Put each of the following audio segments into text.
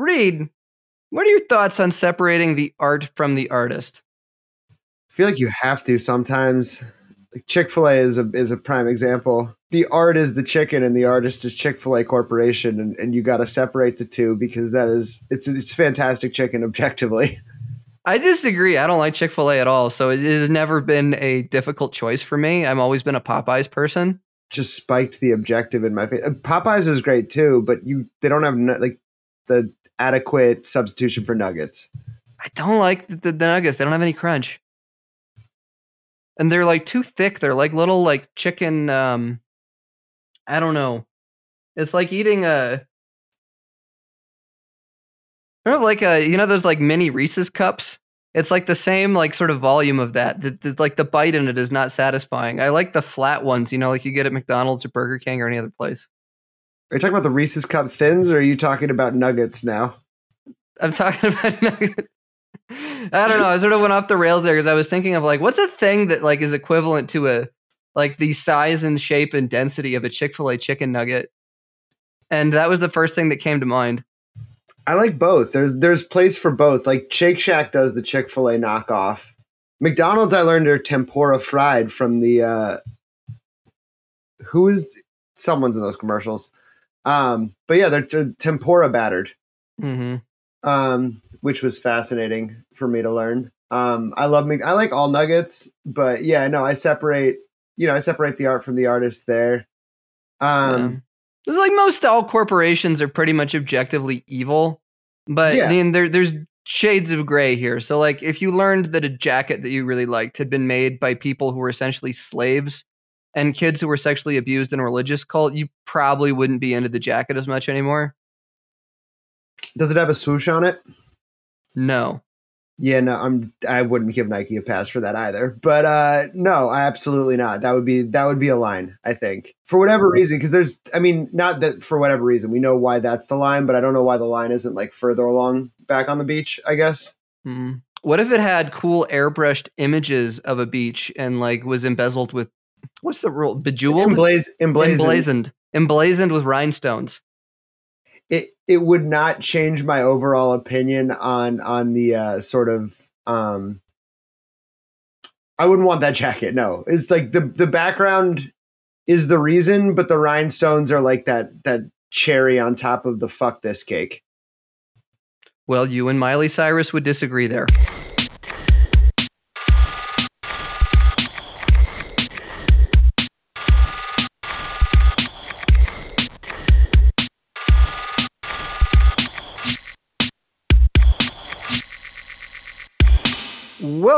Reed, what are your thoughts on separating the art from the artist? I feel like you have to sometimes. Like Chick Fil A is a is a prime example. The art is the chicken, and the artist is Chick Fil A Corporation, and, and you got to separate the two because that is it's it's fantastic chicken objectively. I disagree. I don't like Chick fil A at all. So it has never been a difficult choice for me. I've always been a Popeyes person. Just spiked the objective in my face. Popeyes is great too, but you they don't have like the adequate substitution for nuggets. I don't like the, the, the nuggets. They don't have any crunch. And they're like too thick. They're like little like chicken um I don't know. It's like eating a Remember like a you know those like mini Reese's cups? It's like the same like sort of volume of that. The, the, like the bite in it is not satisfying. I like the flat ones, you know, like you get at McDonald's or Burger King or any other place. Are you talking about the Reese's cup thins or are you talking about nuggets now? I'm talking about nuggets. I don't know. I sort of went off the rails there because I was thinking of like, what's a thing that like is equivalent to a like the size and shape and density of a Chick Fil A chicken nugget, and that was the first thing that came to mind. I like both. There's there's place for both. Like Shake Shack does the Chick Fil A knockoff. McDonald's, I learned are tempura fried from the uh, who is someone's in those commercials. Um, but yeah, they're, they're tempura battered, Mm-hmm. um, which was fascinating for me to learn. Um, I love me. I like all nuggets, but yeah, no, I separate. You know, I separate the art from the artist there. Um, It's like most all corporations are pretty much objectively evil, but Yeah. I mean, there there's shades of gray here. So like, if you learned that a jacket that you really liked had been made by people who were essentially slaves and kids who were sexually abused in a religious cult, you probably wouldn't be into the jacket as much anymore. does it have a swoosh on it? No. Yeah, no, I'm. I wouldn't give Nike a pass for that either. But uh no, absolutely not. That would be that would be a line. I think for whatever reason, because there's. I mean, not that for whatever reason we know why that's the line, but I don't know why the line isn't like further along back on the beach. I guess. Hmm. What if it had cool airbrushed images of a beach and like was embezzled with what's the rule? Bejeweled, Emblaze, emblazoned. emblazoned, emblazoned with rhinestones. It it would not change my overall opinion on on the uh, sort of. um I wouldn't want that jacket. No, it's like the the background is the reason, but the rhinestones are like that that cherry on top of the fuck this cake. Well, you and Miley Cyrus would disagree there.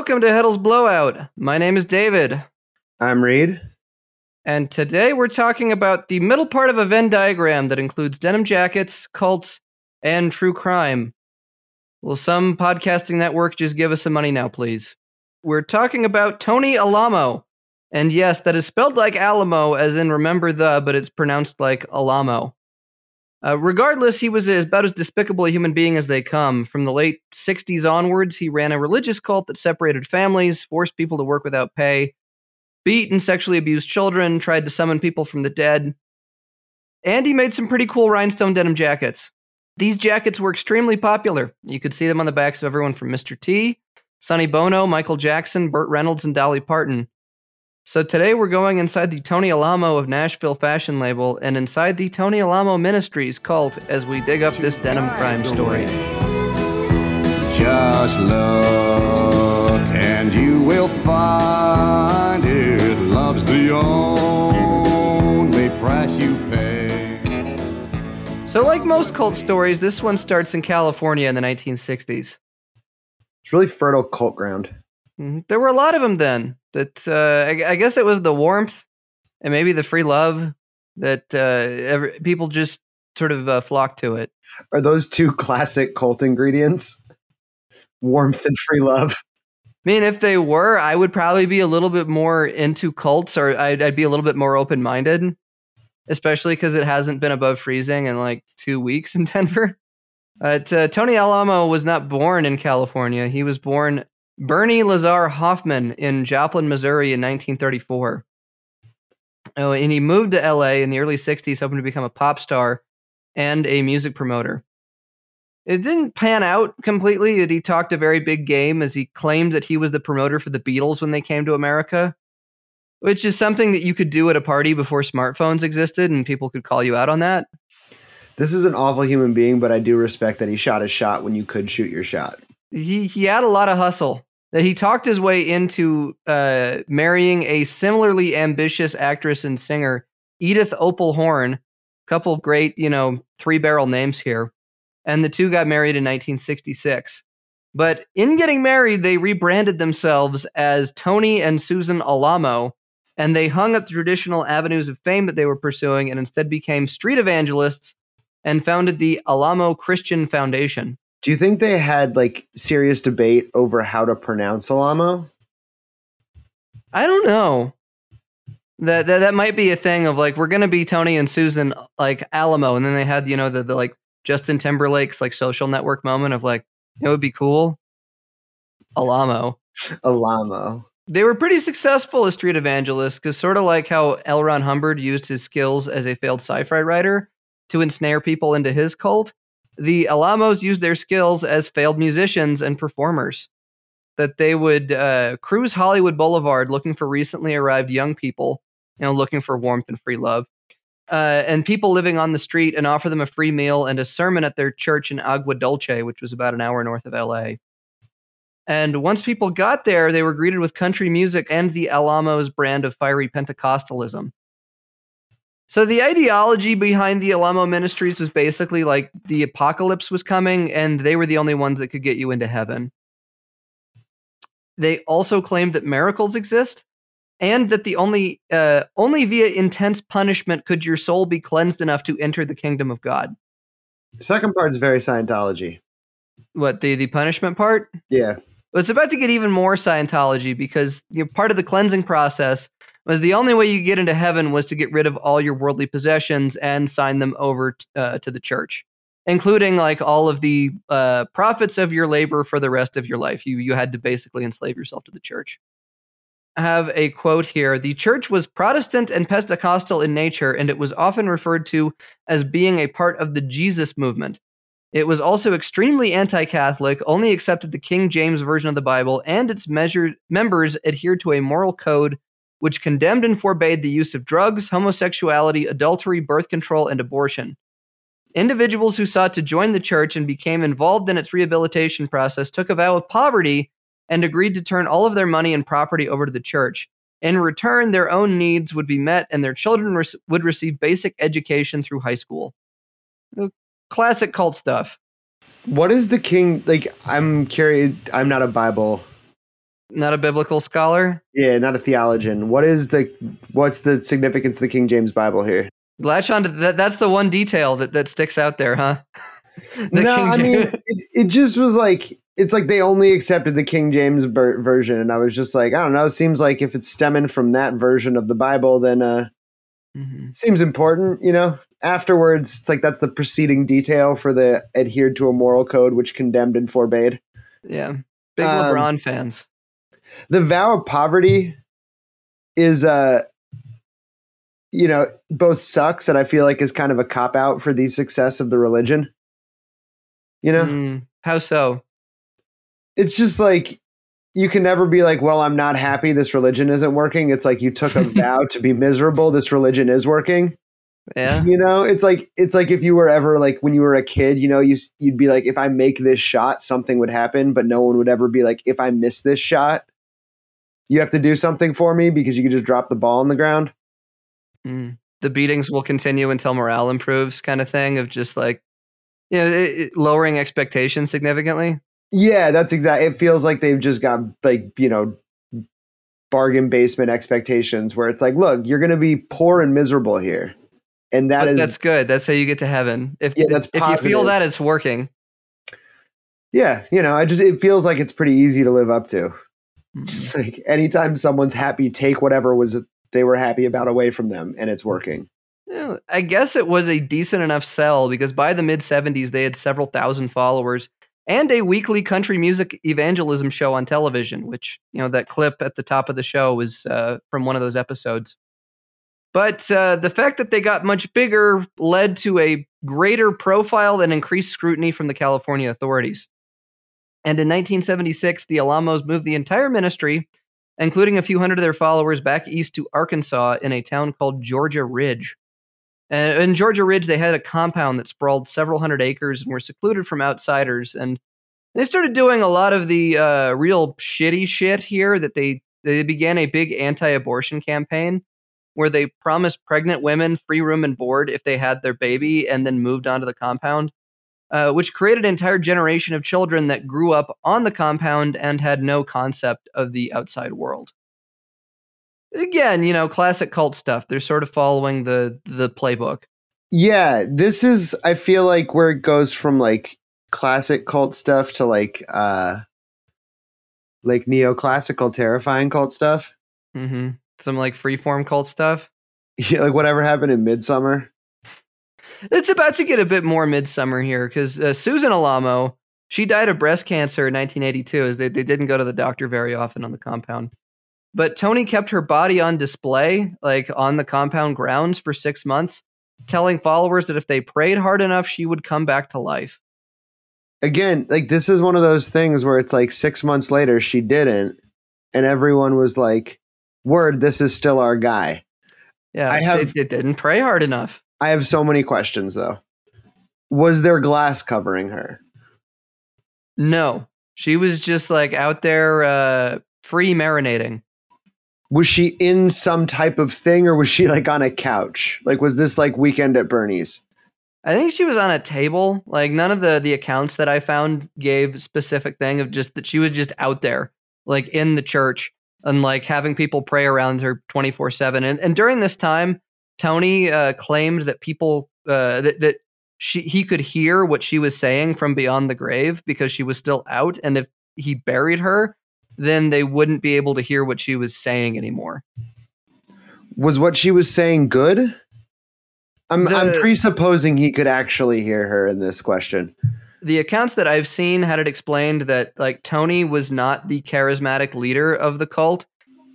Welcome to Heddels Blowout. My name is David, I'm Reed. and today we're talking about the middle part of a Venn diagram that includes denim jackets, cults, and true crime. Will some podcasting network just give us some money now, please? We're talking about Tony Alamo. And yes, that is spelled like Alamo, as in remember the, but it's pronounced like Alamo. Uh, regardless, he was about as despicable a human being as they come. From the late 60s onwards, he ran a religious cult that separated families, forced people to work without pay, beat and sexually abused children, tried to summon people from the dead. And he made some pretty cool rhinestone denim jackets. These jackets were extremely popular. You could see them on the backs of everyone from Mr. T, Sonny Bono, Michael Jackson, Burt Reynolds, and Dolly Parton. So today we're going inside the Tony Alamo of Nashville fashion label and inside the Tony Alamo Ministries cult as we dig up this denim crime story. Just look and you will find it loves the only price you pay. So, like most cult stories, this one starts in California in the 1960s. It's really fertile cult ground. Mhm. There were a lot of them then. That uh, I, I guess it was the warmth and maybe the free love that uh, every, people just sort of uh, flocked to it. Are those two classic cult ingredients? Warmth and free love. I mean, if they were, I would probably be a little bit more into cults, or I'd, I'd be a little bit more open minded, especially because it hasn't been above freezing in like two weeks in Denver. But uh, Tony Alamo was not born in California. He was born Bernie Lazar Hoffman in Joplin, Missouri in 1934. Oh, and he moved to LA in the early 60s, hoping to become a pop star and a music promoter. It didn't pan out completely. He talked a very big game as he claimed that he was the promoter for the Beatles when they came to America, which is something that you could do at a party before smartphones existed and people could call you out on that. This is an awful human being, but I do respect that he shot his shot when you could shoot your shot. He he had a lot of hustle. That he talked his way into uh, marrying a similarly ambitious actress and singer, Edith Opal Horn. Couple great, you know, three barrel names here and the two got married in 1966. But in getting married, they rebranded themselves as Tony and Susan Alamo, and they hung up the traditional avenues of fame that they were pursuing and instead became street evangelists and founded the Alamo Christian Foundation. Do you think they had like serious debate over how to pronounce Alamo? I don't know. That, that that might be a thing of like we're gonna be Tony and Susan like Alamo, and then they had you know the, the like Justin Timberlake's like social network moment of like, it would be cool. Alamo. Alamo. They were pretty successful as street evangelists because, sort of like how L. Ron Hubbard used his skills as a failed sci fi writer to ensnare people into his cult, the Alamos used their skills as failed musicians and performers. That they would uh, cruise Hollywood Boulevard looking for recently arrived young people, you know, looking for warmth and free love uh, and people living on the street and offer them a free meal and a sermon at their church in Agua Dulce, which was about an hour north of LA. And once people got there, they were greeted with country music and the Alamos brand of fiery Pentecostalism. So the ideology behind the Alamo Ministries was basically like the apocalypse was coming and they were the only ones that could get you into heaven. They also claimed that miracles exist and that the only uh, only via intense punishment could your soul be cleansed enough to enter the kingdom of God. The second part is very Scientology. What the the punishment part? Yeah. Well, it's about to get even more Scientology because you know, part of the cleansing process was the only way you get into heaven was to get rid of all your worldly possessions and sign them over t- uh, to the church, including like all of the uh, profits of your labor for the rest of your life. You you had to basically enslave yourself to the church have a quote here. The church was Protestant and Pentecostal in nature, and it was often referred to as being a part of the Jesus movement. It was also extremely anti Catholic, only accepted the King James Version of the Bible, and its measured, members adhered to a moral code which condemned and forbade the use of drugs, homosexuality, adultery, birth control, and abortion. Individuals who sought to join the church and became involved in its rehabilitation process took a vow of poverty and agreed to turn all of their money and property over to the church. In return, their own needs would be met and their children re- would receive basic education through high school. Classic cult stuff. What is the king like? I'm curious. I'm not a Bible. Not a biblical scholar. Yeah, not a theologian. What is the what's the significance of the King James Bible here? Latch on to that. That's the one detail that, that sticks out there, huh? the no, I mean, it, it just was like it's like they only accepted the King James ber- version, and I was just like, I don't know. It seems like if it's stemming from that version of the Bible, then uh, mm-hmm. seems important, you know. Afterwards, it's like that's the preceding detail for the adhered to a moral code which condemned and forbade. Yeah, big um, LeBron fans. The vow of poverty is uh you know both sucks and I feel like is kind of a cop out for the success of the religion. You know mm, how so? it's just like you can never be like, well, I'm not happy. This religion isn't working. It's like you took a vow to be miserable. This religion is working. Yeah. You know, it's like it's like if you were ever like when you were a kid, you know, you you'd be like, if I make this shot, something would happen, but no one would ever be like, if I miss this shot, you have to do something for me because you could just drop the ball on the ground. Mm. The beatings will continue until morale improves, kind of thing of just like, you know, it, it, lowering expectations significantly. Yeah, that's exactly. It feels like they've just got like you know bargain basement expectations where it's like, look, you're going to be poor and miserable here, and that but is that's good. That's how you get to heaven. If yeah, that's if positive. you feel that it's working. Yeah, you know, I just it feels like it's pretty easy to live up to. Mm-hmm. Just like anytime someone's happy, take whatever was they were happy about away from them, and it's working. Yeah, I guess it was a decent enough sell because by the mid 70s they had several thousand followers and a weekly country music evangelism show on television, which, you know, that clip at the top of the show was uh, from one of those episodes. But uh, the fact that they got much bigger led to a greater profile and increased scrutiny from the California authorities. And in 1976, the Alamos moved the entire ministry, including a few hundred of their followers, back east to Arkansas in a town called Georgia Ridge. And in Georgia Ridge, they had a compound that sprawled several hundred acres and were secluded from outsiders. And they started doing a lot of the uh, real shitty shit here that they they began a big anti-abortion campaign where they promised pregnant women free room and board if they had their baby and then moved onto the compound, uh, which created an entire generation of children that grew up on the compound and had no concept of the outside world. Again, you know, classic cult stuff. They're sort of following the the playbook. Yeah, this is I feel like where it goes from like classic cult stuff to like uh like neoclassical terrifying cult stuff. Mm-hmm. Some like freeform cult stuff. Yeah, like whatever happened in Midsummer. It's about to get a bit more midsummer here because uh, Susan Alamo, she died of breast cancer in 1982 as they, they didn't go to the doctor very often on the compound. But Tony kept her body on display, like on the compound grounds for six months, telling followers that if they prayed hard enough, she would come back to life. Again, like this is one of those things where it's like six months later she didn't, and everyone was like, "Word, this is still our guy." Yeah, I have- they, they didn't pray hard enough. I have so many questions though. Was there glass covering her? No, she was just like out there uh, free marinating. Was she in some type of thing or was she like on a couch? Like was this like weekend at Bernie's? I think she was on a table. Like none of the the accounts that I found gave specific thing of just that she was just out there, like in the church and like having people pray around her twenty four seven. And and during this time, Tony uh, claimed that people uh, that that she he could hear what she was saying from beyond the grave because she was still out, and if he buried her, then they wouldn't be able to hear what she was saying anymore. Was what she was saying good? I'm I'm presupposing he could actually hear her in this question. the accounts that I've seen had it explained that like Tony was not the charismatic leader of the cult.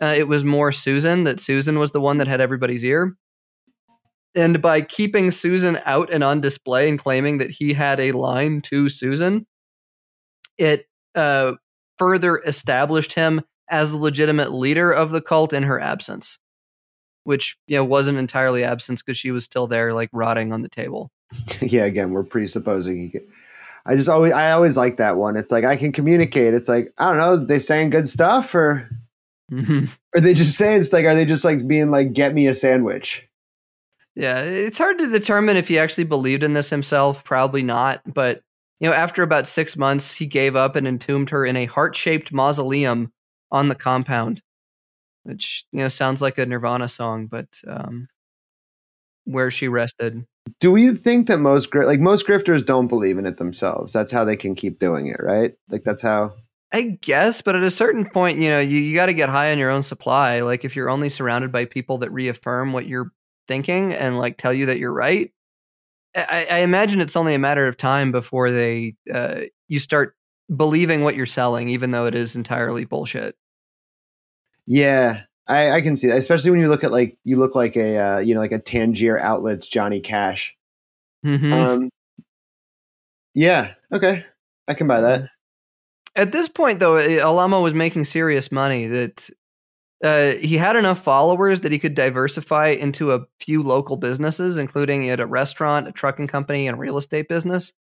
Uh, it was more Susan. That Susan was the one that had everybody's ear. And by keeping Susan out and on display and claiming that he had a line to Susan, it uh, further established him as the legitimate leader of the cult in her absence, which you know wasn't entirely absence because she was still there, like rotting on the table. yeah, again, we're presupposing he could. I just always I always like that one. It's like I can communicate. It's like I don't know, they saying good stuff or Mhm. are they just saying it's like are they just like being like get me a sandwich? Yeah, it's hard to determine if he actually believed in this himself. Probably not. But, you know, after about six months, he gave up and entombed her in a heart shaped mausoleum on the compound, which, you know, sounds like a Nirvana song, but um, where she rested. Do we think that most like most grifters don't believe in it themselves? That's how they can keep doing it, right? Like that's how I guess, but at a certain point, you know, you, you got to get high on your own supply. Like, if you're only surrounded by people that reaffirm what you're thinking and like tell you that you're right, I, I imagine it's only a matter of time before they uh, you start believing what you're selling, even though it is entirely bullshit. Yeah, I, I can see that, especially when you look at like you look like a uh, you know like a Tanger Outlets Johnny Cash. Mhm. Um, yeah, okay, I can buy that. At this point, though, eh, Alamo was making serious money. That uh, he had enough followers that he could diversify into a few local businesses, including at a restaurant, a trucking company, and a real estate business.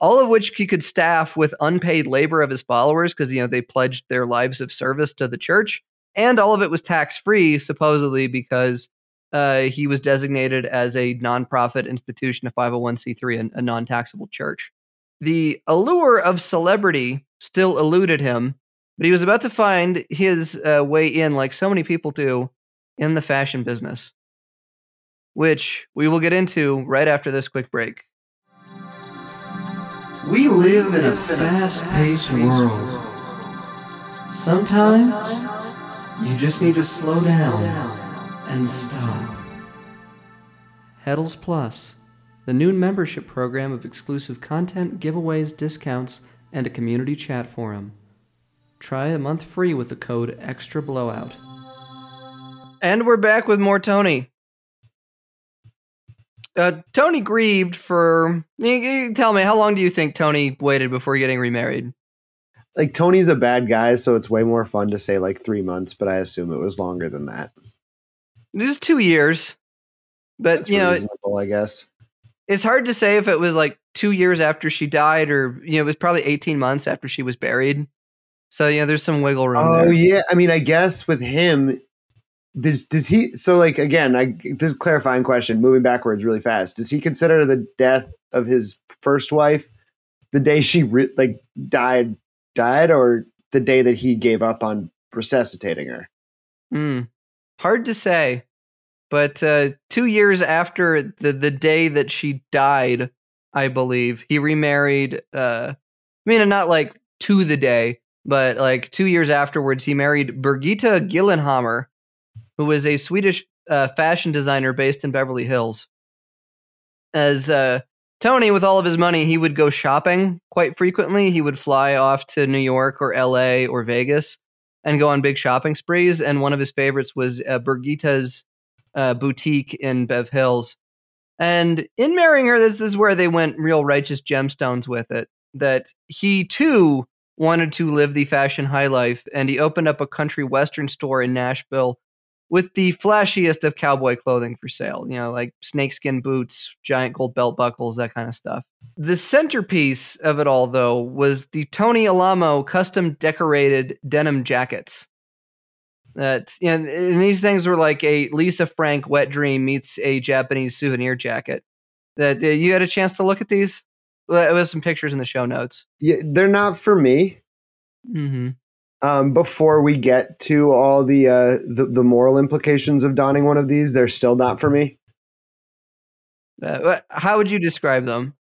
All of which he could staff with unpaid labor of his followers because you know they pledged their lives of service to the church, and all of it was tax free, supposedly because uh, he was designated as a nonprofit institution, a 501c3, a, a non taxable church. The allure of celebrity still eluded him, but he was about to find his uh, way in, like so many people do, in the fashion business, which we will get into right after this quick break. We live in a fast paced world. Sometimes you just need to slow down and stop. Heddels Plus, the new membership program of exclusive content, giveaways, discounts, and a community chat forum. Try a month free with the code Extra Blowout. And we're back with more Tony. Uh, Tony grieved for. You, you tell me, how long do you think Tony waited before getting remarried? Like Tony's a bad guy, so it's way more fun to say like three months, but I assume it was longer than that. Just two years. But That's you know, reasonable, I guess. it's hard to say if it was like two years after she died, or you know, it was probably eighteen months after she was buried. So yeah, there's some wiggle room. Oh there. yeah, I mean, I guess with him, does does he? So like again, I this is a clarifying question. Moving backwards really fast, does he consider the death of his first wife the day she re- like died died, or the day that he gave up on resuscitating her? Hmm. Hard to say. But uh, two years after the, the day that she died, I believe, he remarried. Uh, I mean, not like to the day, but like two years afterwards, he married Birgitta Gillenhammer, who was a Swedish uh, fashion designer based in Beverly Hills. As uh, Tony, with all of his money, he would go shopping quite frequently. He would fly off to New York or LA or Vegas and go on big shopping sprees. And one of his favorites was uh, Birgitta's uh, boutique in Bev Hills. And in marrying her, this is where they went real righteous gemstones with it. That he too wanted to live the fashion high life, and he opened up a country western store in Nashville with the flashiest of cowboy clothing for sale. You know, like snakeskin boots, giant gold belt buckles, that kind of stuff. The centerpiece of it all, though, was the Tony Alamo custom decorated denim jackets. That you know, and these things were like a Lisa Frank wet dream meets a Japanese souvenir jacket. That uh, you had a chance to look at these. Well, it was some pictures in the show notes. Yeah, they're not for me. Mm-hmm. Um, before we get to all the, uh, the the moral implications of donning one of these, they're still not for me. Uh, how would you describe them?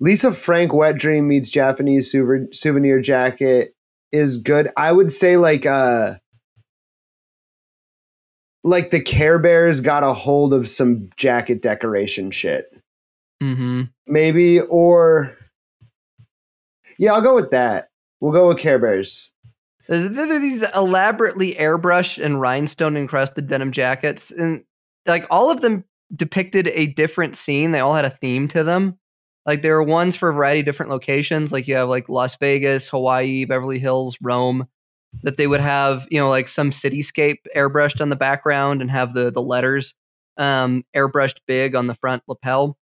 Lisa Frank Wet Dream meets Japanese souvenir jacket is good. I would say like uh like the Care Bears got a hold of some jacket decoration shit. Mm-hmm. Maybe or Yeah, I'll go with that. We'll go with Care Bears. There's, there are these elaborately airbrushed and rhinestone encrusted denim jackets, and like all of them depicted a different scene. They all had a theme to them. Like there were ones for a variety of different locations. Like you have like Las Vegas, Hawaii, Beverly Hills, Rome. That they would have, you know, like some cityscape airbrushed on the background and have the the letters um, airbrushed big on the front lapel.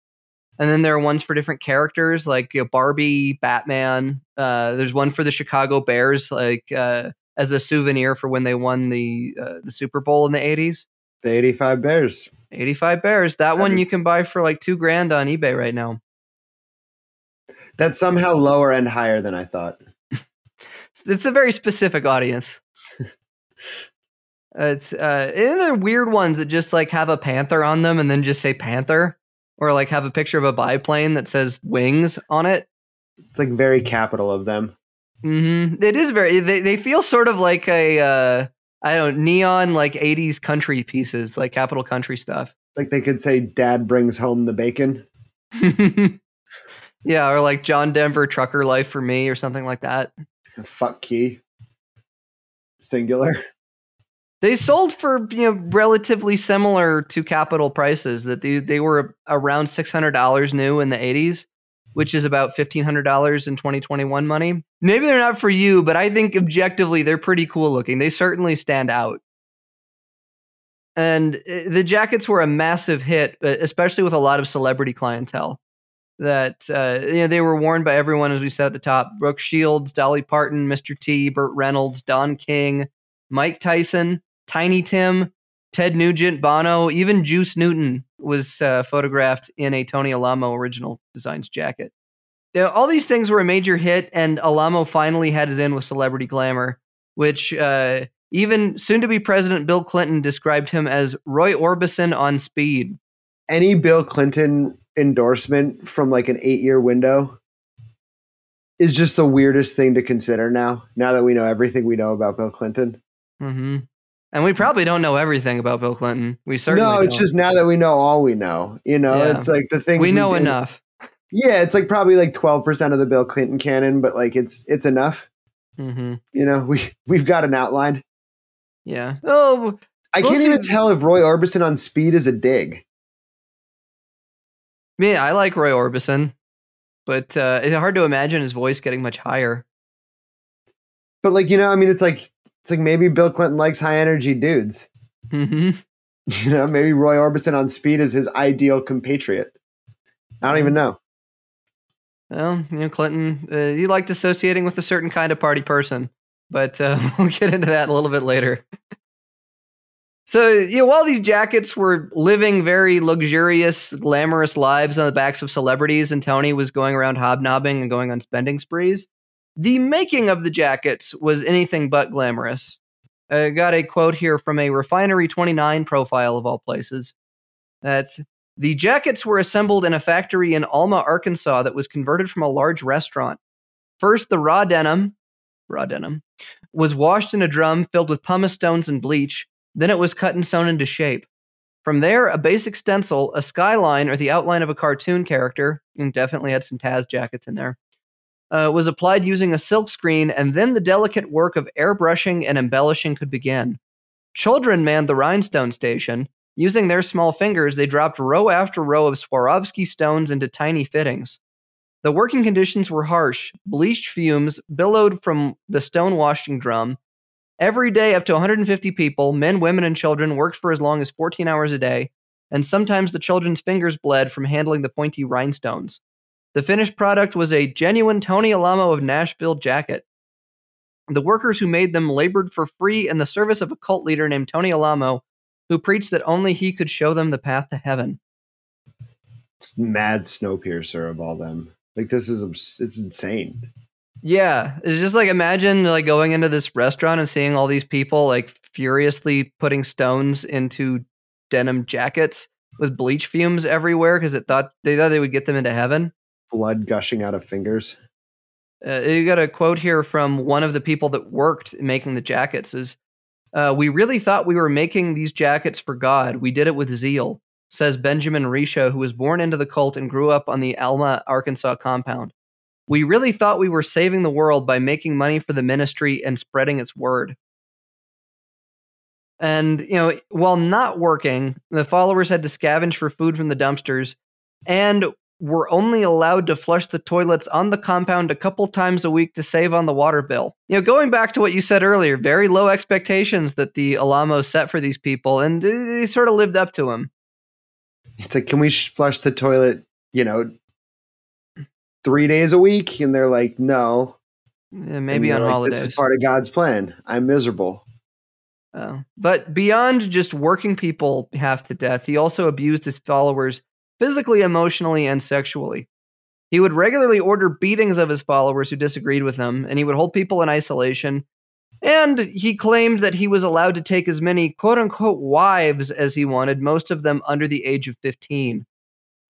And then there are ones for different characters, like you know, Barbie, Batman. Uh, there's one for the Chicago Bears, like uh, as a souvenir for when they won the uh, the Super Bowl in the '80s. The 85 Bears. 85 Bears. That one you can buy for like two grand on eBay right now. That's somehow lower and higher than I thought. It's a very specific audience. it's uh, and there are weird ones that just like have a panther on them and then just say panther, or like have a picture of a biplane that says wings on it. It's like very capital of them. hmm It is very. They they feel sort of like a uh, I don't neon like '80s country pieces, like Capital Country stuff. Like they could say dad brings home the bacon. yeah, or like John Denver Trucker Life for me, or something like that. Fuck key. Singular. They sold for you know relatively similar to Capital prices. That they they were around six hundred dollars new in the eighties, which is about fifteen hundred dollars in twenty twenty one money. Maybe they're not for you, but I think objectively they're pretty cool looking. They certainly stand out. And uh, the jackets were a massive hit, uh, especially with a lot of celebrity clientele. That uh, you know they were worn by everyone, as we said at the top: Brooke Shields, Dolly Parton, Mr. T, Burt Reynolds, Don King, Mike Tyson, Tiny Tim, Ted Nugent, Bono, even Juice Newton was uh, photographed in a Tony Alamo original designs jacket. All these things were a major hit, and Alamo finally had his in with celebrity glamour, which uh, even soon to be President Bill Clinton described him as Roy Orbison on speed. Any Bill Clinton endorsement from like an eight year window is just the weirdest thing to consider now, now that we know everything we know about Bill Clinton. hmm And we probably don't know everything about Bill Clinton. We certainly no, it's don't. just now that we know all we know. You know, Yeah. it's like the things we know did- enough. Yeah, it's like probably like twelve percent of the Bill Clinton canon, but like it's it's enough. hmm You know, we we've got an outline. Yeah. Oh, I We'll can't see- even tell if Roy Orbison on speed is a dig. Me, I like Roy Orbison, but uh, it's hard to imagine his voice getting much higher. But like you know, I mean, it's like it's like maybe Bill Clinton likes high energy dudes. hmm You know, maybe Roy Orbison on speed is his ideal compatriot. I don't even know. Well, you know, Clinton, uh, he liked associating with a certain kind of party person, but uh, we'll get into that a little bit later. So, you know, while these jackets were living very luxurious, glamorous lives on the backs of celebrities, and Tony was going around hobnobbing and going on spending sprees, the making of the jackets was anything but glamorous. I got a quote here from a Refinery 29 profile of all places. That's the jackets were assembled in a factory in Alma, Arkansas that was converted from a large restaurant. First, the raw denim, raw denim, was washed in a drum filled with pumice stones and bleach. Then it was cut and sewn into shape. From there, a basic stencil, a skyline, or the outline of a cartoon character, and definitely had some Taz jackets in there, uh, was applied using a silk screen, and then the delicate work of airbrushing and embellishing could begin. Children manned the rhinestone station. Using their small fingers, they dropped row after row of Swarovski stones into tiny fittings. The working conditions were harsh. Bleached fumes billowed from the stone washing drum. Every day, up to 150 people, men, women, and children, worked for as long as 14 hours a day, and sometimes the children's fingers bled from handling the pointy rhinestones. The finished product was a genuine Tony Alamo of Nashville jacket. The workers who made them labored for free in the service of a cult leader named Tony Alamo, who preached that only he could show them the path to heaven. It's mad Snowpiercer of all them. Like this is it's insane. Yeah, it's just like imagine like going into this restaurant and seeing all these people like furiously putting stones into denim jackets with bleach fumes everywhere because it thought they thought they would get them into heaven. Blood gushing out of fingers. Uh, you got a quote here from one of the people that worked making the jackets is uh, we really thought we were making these jackets for god. We did it with zeal says benjamin risha who was born into the cult and grew up on the alma arkansas compound. We really thought we were saving the world by making money for the ministry and spreading its word. And you know while not working the followers had to scavenge for food from the dumpsters and were only allowed to flush the toilets on the compound a couple times a week to save on the water bill. You know, going back to what you said earlier, very low expectations that the Alamos set for these people, and they, sort of lived up to them. It's like, can we flush the toilet? You know, three days a week, and they're like, no. Yeah, maybe on like, This is part of God's plan. I'm miserable. Oh. But beyond just working people half to death, he also abused his followers physically, emotionally, and sexually. He would regularly order beatings of his followers who disagreed with him, and he would hold people in isolation. And he claimed that he was allowed to take as many quote unquote wives as he wanted, most of them under the age of 15.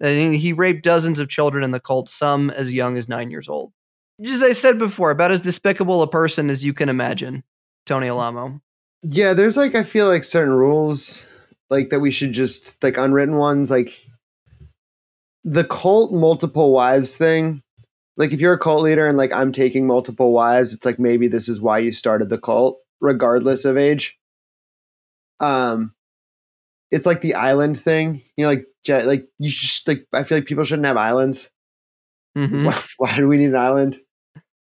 And he raped dozens of children in the cult, some as young as nine years old. As I said before, about as despicable a person as you can imagine, Tony Alamo. Yeah, there's like I feel like certain rules like that we should just like unwritten ones like the cult multiple wives thing. Like if you're a cult leader and like I'm taking multiple wives, it's like maybe this is why you started the cult regardless of age. Um it's like the island thing. You know like like you just, like I feel like people shouldn't have islands. Mhm. Why, why do we need an island?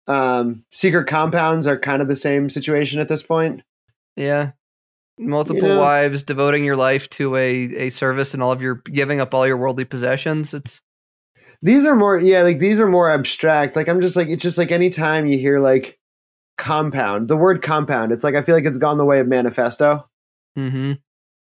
Um secret compounds are kind of the same situation at this point. Yeah. Multiple know- wives, devoting your life to a, a service and all of your giving up all your worldly possessions. It's these are more yeah like these are more abstract like i'm just like it's just like anytime you hear like compound the word compound it's like i feel like it's gone the way of manifesto Mm-hmm.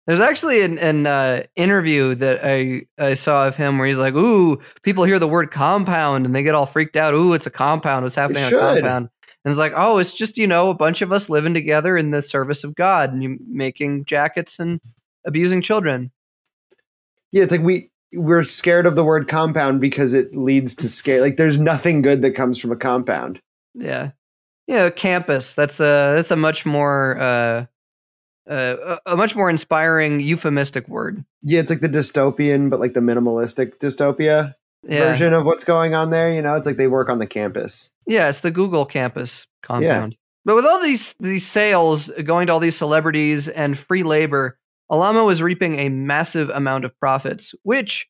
There's actually an, an uh, interview that I, I saw of him where he's like, "Ooh, people hear the word compound and they get all freaked out. Ooh, it's a compound. What's happening on a compound?" And it's like, "Oh, it's just you know a bunch of us living together in the service of God and you making jackets and abusing children." yeah it's like we we're scared of the word compound because it leads to scare like there's nothing good that comes from a compound Yeah, You know, Campus. That's a that's a much more uh, uh, a a much more inspiring euphemistic word. yeah it's like the dystopian but like the minimalistic dystopia Yeah, version of what's going on there you know it's like they work on the campus yeah. It's the Google campus compound. But with all these these sales going to all these celebrities and free labor, Alamo was reaping a massive amount of profits, which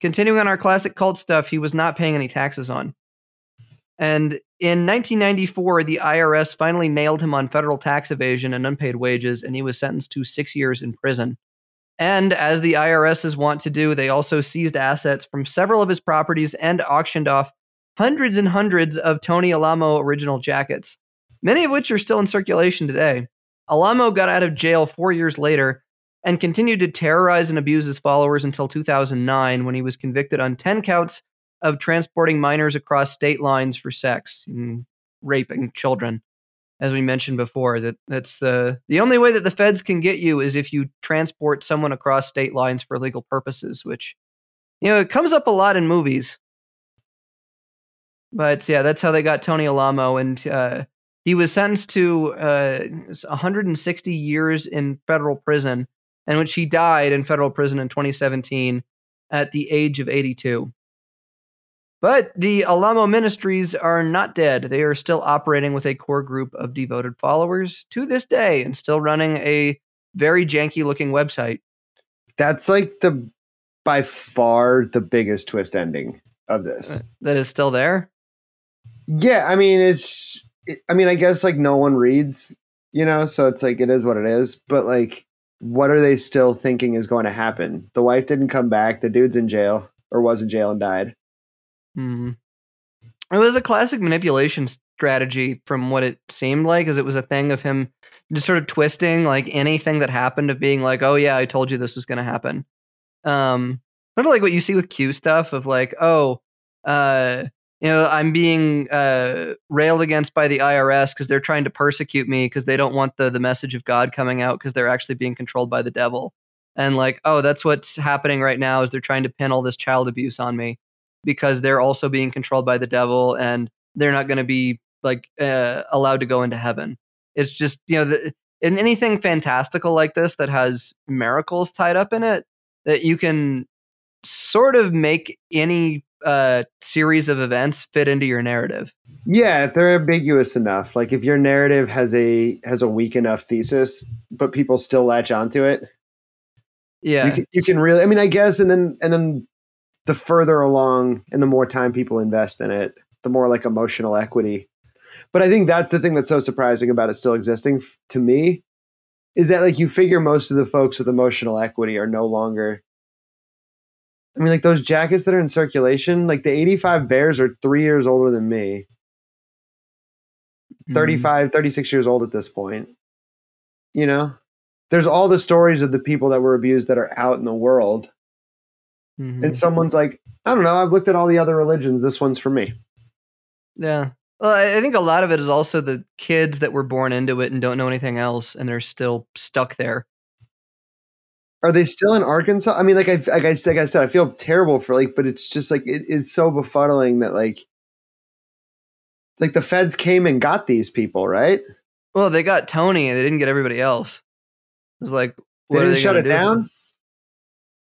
continuing on our classic cult stuff, he was not paying any taxes on. And in 1994, the IRS finally nailed him on federal tax evasion and unpaid wages, and he was sentenced to six years in prison. And as the IRS is wont to do, they also seized assets from several of his properties and auctioned off hundreds and hundreds of Tony Alamo original jackets, many of which are still in circulation today. Alamo got out of jail four years later and continued to terrorize and abuse his followers until 2009 when he was convicted on 10 counts of transporting minors across state lines for sex and raping children. As we mentioned before, that that's uh, the only way that the feds can get you is if you transport someone across state lines for legal purposes, which you know it comes up a lot in movies. But yeah, that's how they got Tony Alamo, and uh, he was sentenced to uh, 160 years in federal prison, in which he died in federal prison in 2017 at the age of 82. But the Alamo Ministries are not dead. They are still operating with a core group of devoted followers to this day and still running a very janky looking website. That's like the by far the biggest twist ending of this. Uh, that is still there. Yeah, I mean it's I mean I guess like no one reads, you know, so it's like it is what it is, but like what are they still thinking is going to happen? The wife didn't come back, the dude's in jail or was in jail and died. Hmm. It was a classic manipulation strategy from what it seemed like, as it was a thing of him just sort of twisting like anything that happened of being like, oh yeah, I told you this was going to happen. Um, sort of like what you see with Q stuff of like, oh, uh, you know, I'm being uh, railed against by the IRS because they're trying to persecute me because they don't want the the message of God coming out because they're actually being controlled by the devil. And like, oh, that's what's happening right now is they're trying to pin all this child abuse on me because they're also being controlled by the devil and they're not going to be like uh, allowed to go into heaven. It's just you know, the, in anything fantastical like this that has miracles tied up in it, that you can sort of make any uh, series of events fit into your narrative. Yeah, if they're ambiguous enough, like if your narrative has a has a weak enough thesis, but people still latch onto it. Yeah, you can, you can really. I mean, I guess, and then and then the further along and the more time people invest in it, the more like emotional equity. But I think that's the thing that's so surprising about it still existing to me is that like you figure most of the folks with emotional equity are no longer I mean like those jackets that are in circulation, like the 85 bears are 3 years older than me. Mm-hmm. 35, 36 years old at this point. You know? There's all the stories of the people that were abused that are out in the world mm-hmm. and someone's like, I don't know, I've looked at all the other religions. This one's for me. Yeah. Well, I think a lot of it is also the kids that were born into it and don't know anything else, and they're still stuck there. Are they still in Arkansas? I mean, like I like I, like I said, I feel terrible for like, but it's just like it is so befuddling that like, like the feds came and got these people, right? Well, they got Tony, and they didn't get everybody else. It's like, what they didn't they shut it do? down.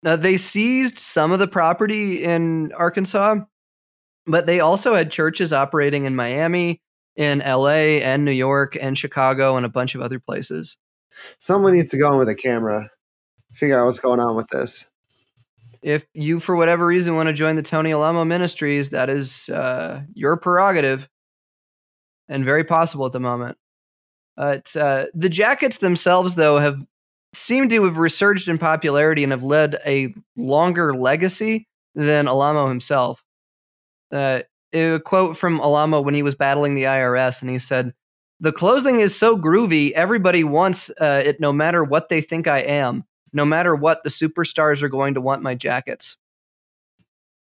Now, they seized some of the property in Arkansas, but they also had churches operating in Miami, in LA, and New York, and Chicago, and a bunch of other places. Someone needs to go in with a camera, figure out what's going on with this. If you, for whatever reason, want to join the Tony Alamo Ministries, that is uh, your prerogative and very possible at the moment. But uh, the jackets themselves, though, have seem to have resurged in popularity and have led a longer legacy than Alamo himself. Uh, a quote from Alamo when he was battling the IRS, and he said, "The clothing is so groovy, everybody wants uh, it, no matter what they think I am. No matter what, the superstars are going to want my jackets."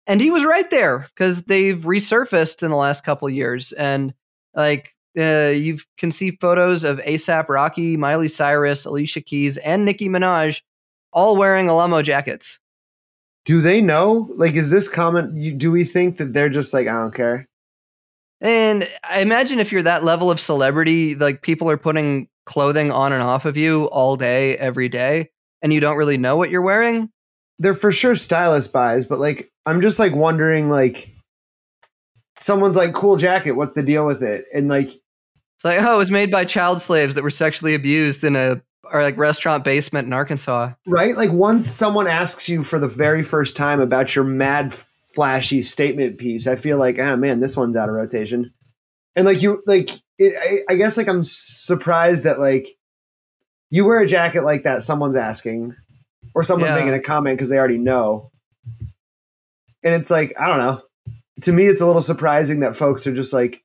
And he was right there because they've resurfaced in the last couple years, and like uh, you can see photos of ASAP Rocky, Miley Cyrus, Alicia Keys, and Nicki Minaj all wearing Alamo jackets. Do they know? Like, is this comment? You, do we think that they're just like, I don't care? And I imagine if you're that level of celebrity, like people are putting clothing on and off of you all day, every day, and you don't really know what you're wearing. They're for sure stylist buys, but like, I'm just like wondering, like, someone's like, cool jacket, what's the deal with it? And like, it's like, oh, it was made by child slaves that were sexually abused in a or like restaurant basement in Arkansas. right? Like once someone asks you for the very first time about your mad flashy statement piece, I feel like, ah, man, this one's out of rotation. And like you, like it, I, I guess like I'm surprised that like you wear a jacket like that, someone's asking, or someone's Yeah. making a comment because they already know, and it's like I don't know. To me, it's a little surprising that folks are just like,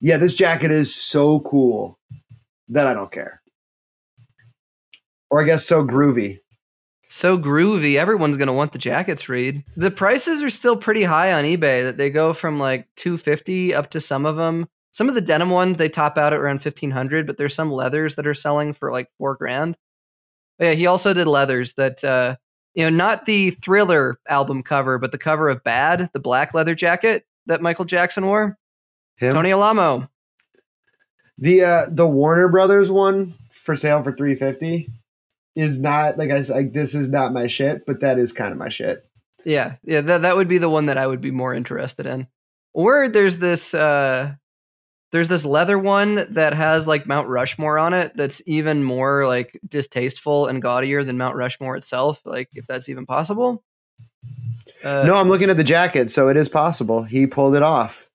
yeah, this jacket is so cool that I don't care. Or I guess so groovy. So groovy. Everyone's going to want the jackets, Reed. The prices are still pretty high on eBay that they go from like 250 up to some of them. Some of the denim ones they top out at around 1500, but there's some leathers that are selling for like 4 grand. But yeah, he also did leathers that uh you know, not the Thriller album cover, but the cover of Bad, the black leather jacket that Michael Jackson wore. Him? Tony Alamo. The uh the Warner Brothers one for sale for 350 is not like I like this is not my shit, but that is kind of my shit. Yeah, yeah, that that would be the one that I would be more interested in. Or there's this uh there's this leather one that has like Mount Rushmore on it that's even more like distasteful and gaudier than Mount Rushmore itself, like if that's even possible. Uh, no, I'm looking at the jacket, so it is possible. He pulled it off.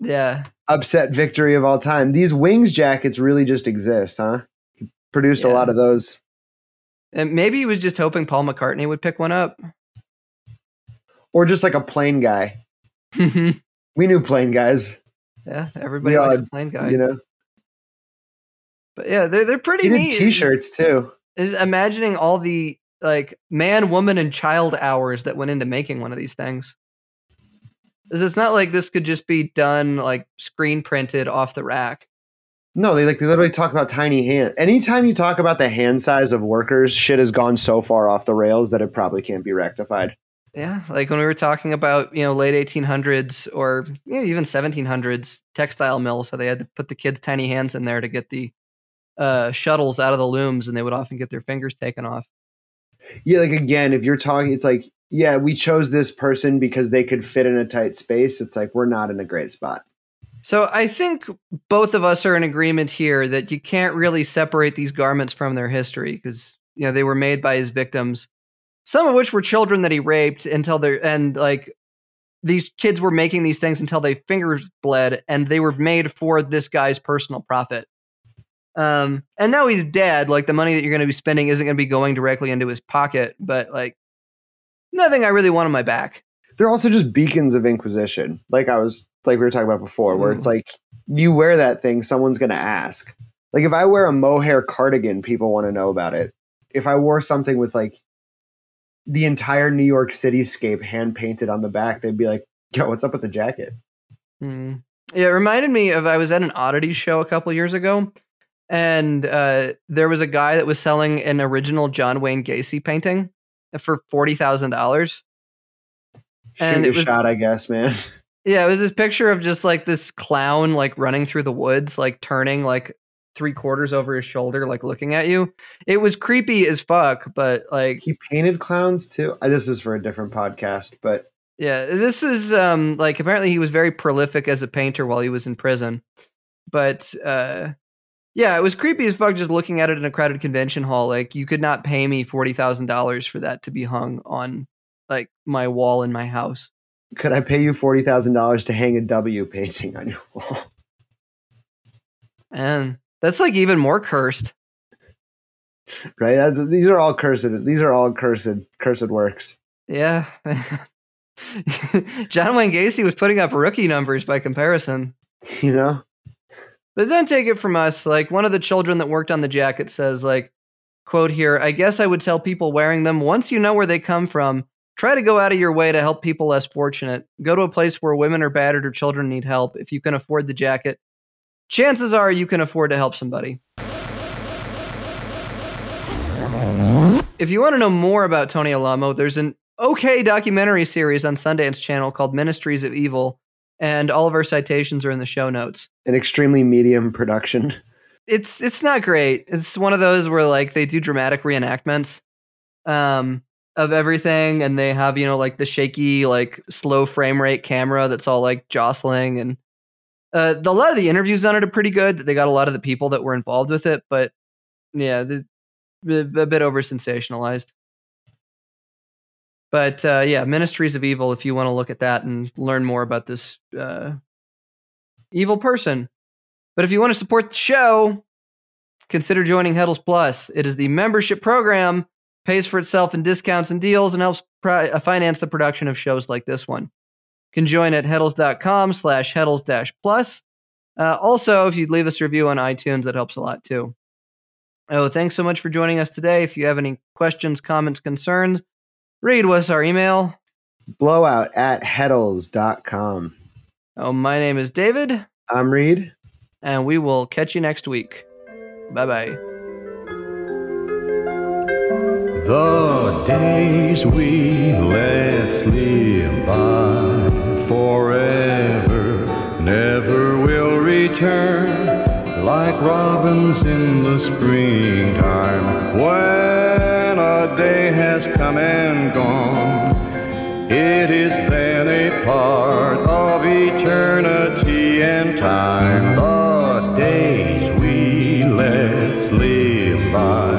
Yeah. Upset victory of all time. These wings jackets really just exist, huh? He produced a lot of those. And maybe he was just hoping Paul McCartney would pick one up. Or just like a plain guy. We knew plain guys, Yeah, everybody We likes a plain guy. you know. But yeah, they're they're pretty He did neat. t-shirts too. is imagining all the like man, woman, and child hours that went into making one of these things. Is it's not like this could just be done like screen printed off the rack. No, they like they literally talk about tiny hand. Anytime you talk about the hand size of workers, shit has gone so far off the rails that it probably can't be rectified. Yeah, like when we were talking about you know late 1800s or you know, even 1700s textile mills, so they had to put the kids' tiny hands in there to get the uh, shuttles out of the looms, and they would often get their fingers taken off. Yeah, like again, if you're talking, it's like, yeah, we chose this person because they could fit in a tight space. It's like we're not in a great spot. So I think both of us are in agreement here that you can't really separate these garments from their history because you know they were made by his victims, some of which were children that he raped until they're and like these kids were making these things until they fingers bled and they were made for this guy's personal profit. Um, and now he's dead. Like the money that you're going to be spending isn't going to be going directly into his pocket, but like nothing I really want on my back. They're also just beacons of inquisition. Like I was, like we were talking about before, where it's Mm. like you wear that thing, someone's going to ask. Like if I wear a mohair cardigan, people want to know about it. If I wore something with like the entire New York cityscape hand painted on the back, they'd be like, "Yo, what's up with the jacket?" Hmm. Yeah, it reminded me of I was at an oddity show a couple years ago, and uh, there was a guy that was selling an original John Wayne Gacy painting for forty thousand dollars. And it was- shot, I guess, man. Yeah, it was this picture of just like this clown like running through the woods, like turning like three quarters over his shoulder, like looking at you. It was creepy as fuck, but like he painted clowns too. Uh, This is for a different podcast, but Yeah, this is um like apparently he was very prolific as a painter while he was in prison. But uh yeah, it was creepy as fuck just looking at it in a crowded convention hall. Like you could not pay me forty thousand dollars for that to be hung on like my wall in my house. could I pay you forty thousand dollars to hang a W painting on your wall? And that's like even more cursed. right? That's these are all cursed. These are all cursed, cursed works. Yeah. John Wayne Gacy was putting up rookie numbers by comparison. You know, But don't take it from us. Like one of the children that worked on the jacket says, like, quote here, I guess I would tell people wearing them, once you know where they come from, try to go out of your way to help people less fortunate. Go to a place where women are battered or children need help. If you can afford the jacket, chances are you can afford to help somebody. If you want to know more about Tony Alamo, there's an okay documentary series on Sundance Channel called Ministries of Evil, and all of our citations are in the show notes an extremely medium production. it's it's not great. It's one of those where like they do dramatic reenactments um of everything and they have, you know, like the shaky like slow frame rate camera that's all like jostling and uh the, a lot of the interviews on it are pretty good. They got a lot of the people that were involved with it, but yeah, the, a bit over sensationalized. But uh, yeah, Ministries of Evil. If you want to look at that and learn more about this uh, evil person, but if you want to support the show, consider joining Heddels Plus. It is the membership program, pays for itself in discounts and deals, and helps pri- uh, finance the production of shows like this one. You can join at heddels.com slash heddels dash plus. Uh, also, if you'd leave us a review on iTunes, that helps a lot too. Oh, thanks so much for joining us today. If you have any questions, comments, concerns, Reed what's our email. Blowout at heddels.com. Oh, my name is David, I'm Reed. and we will catch you next week. Bye bye. The days we let slip by forever never will return like robins in the springtime when a day has come and gone. It is then a part of eternity and time. The days we let slip by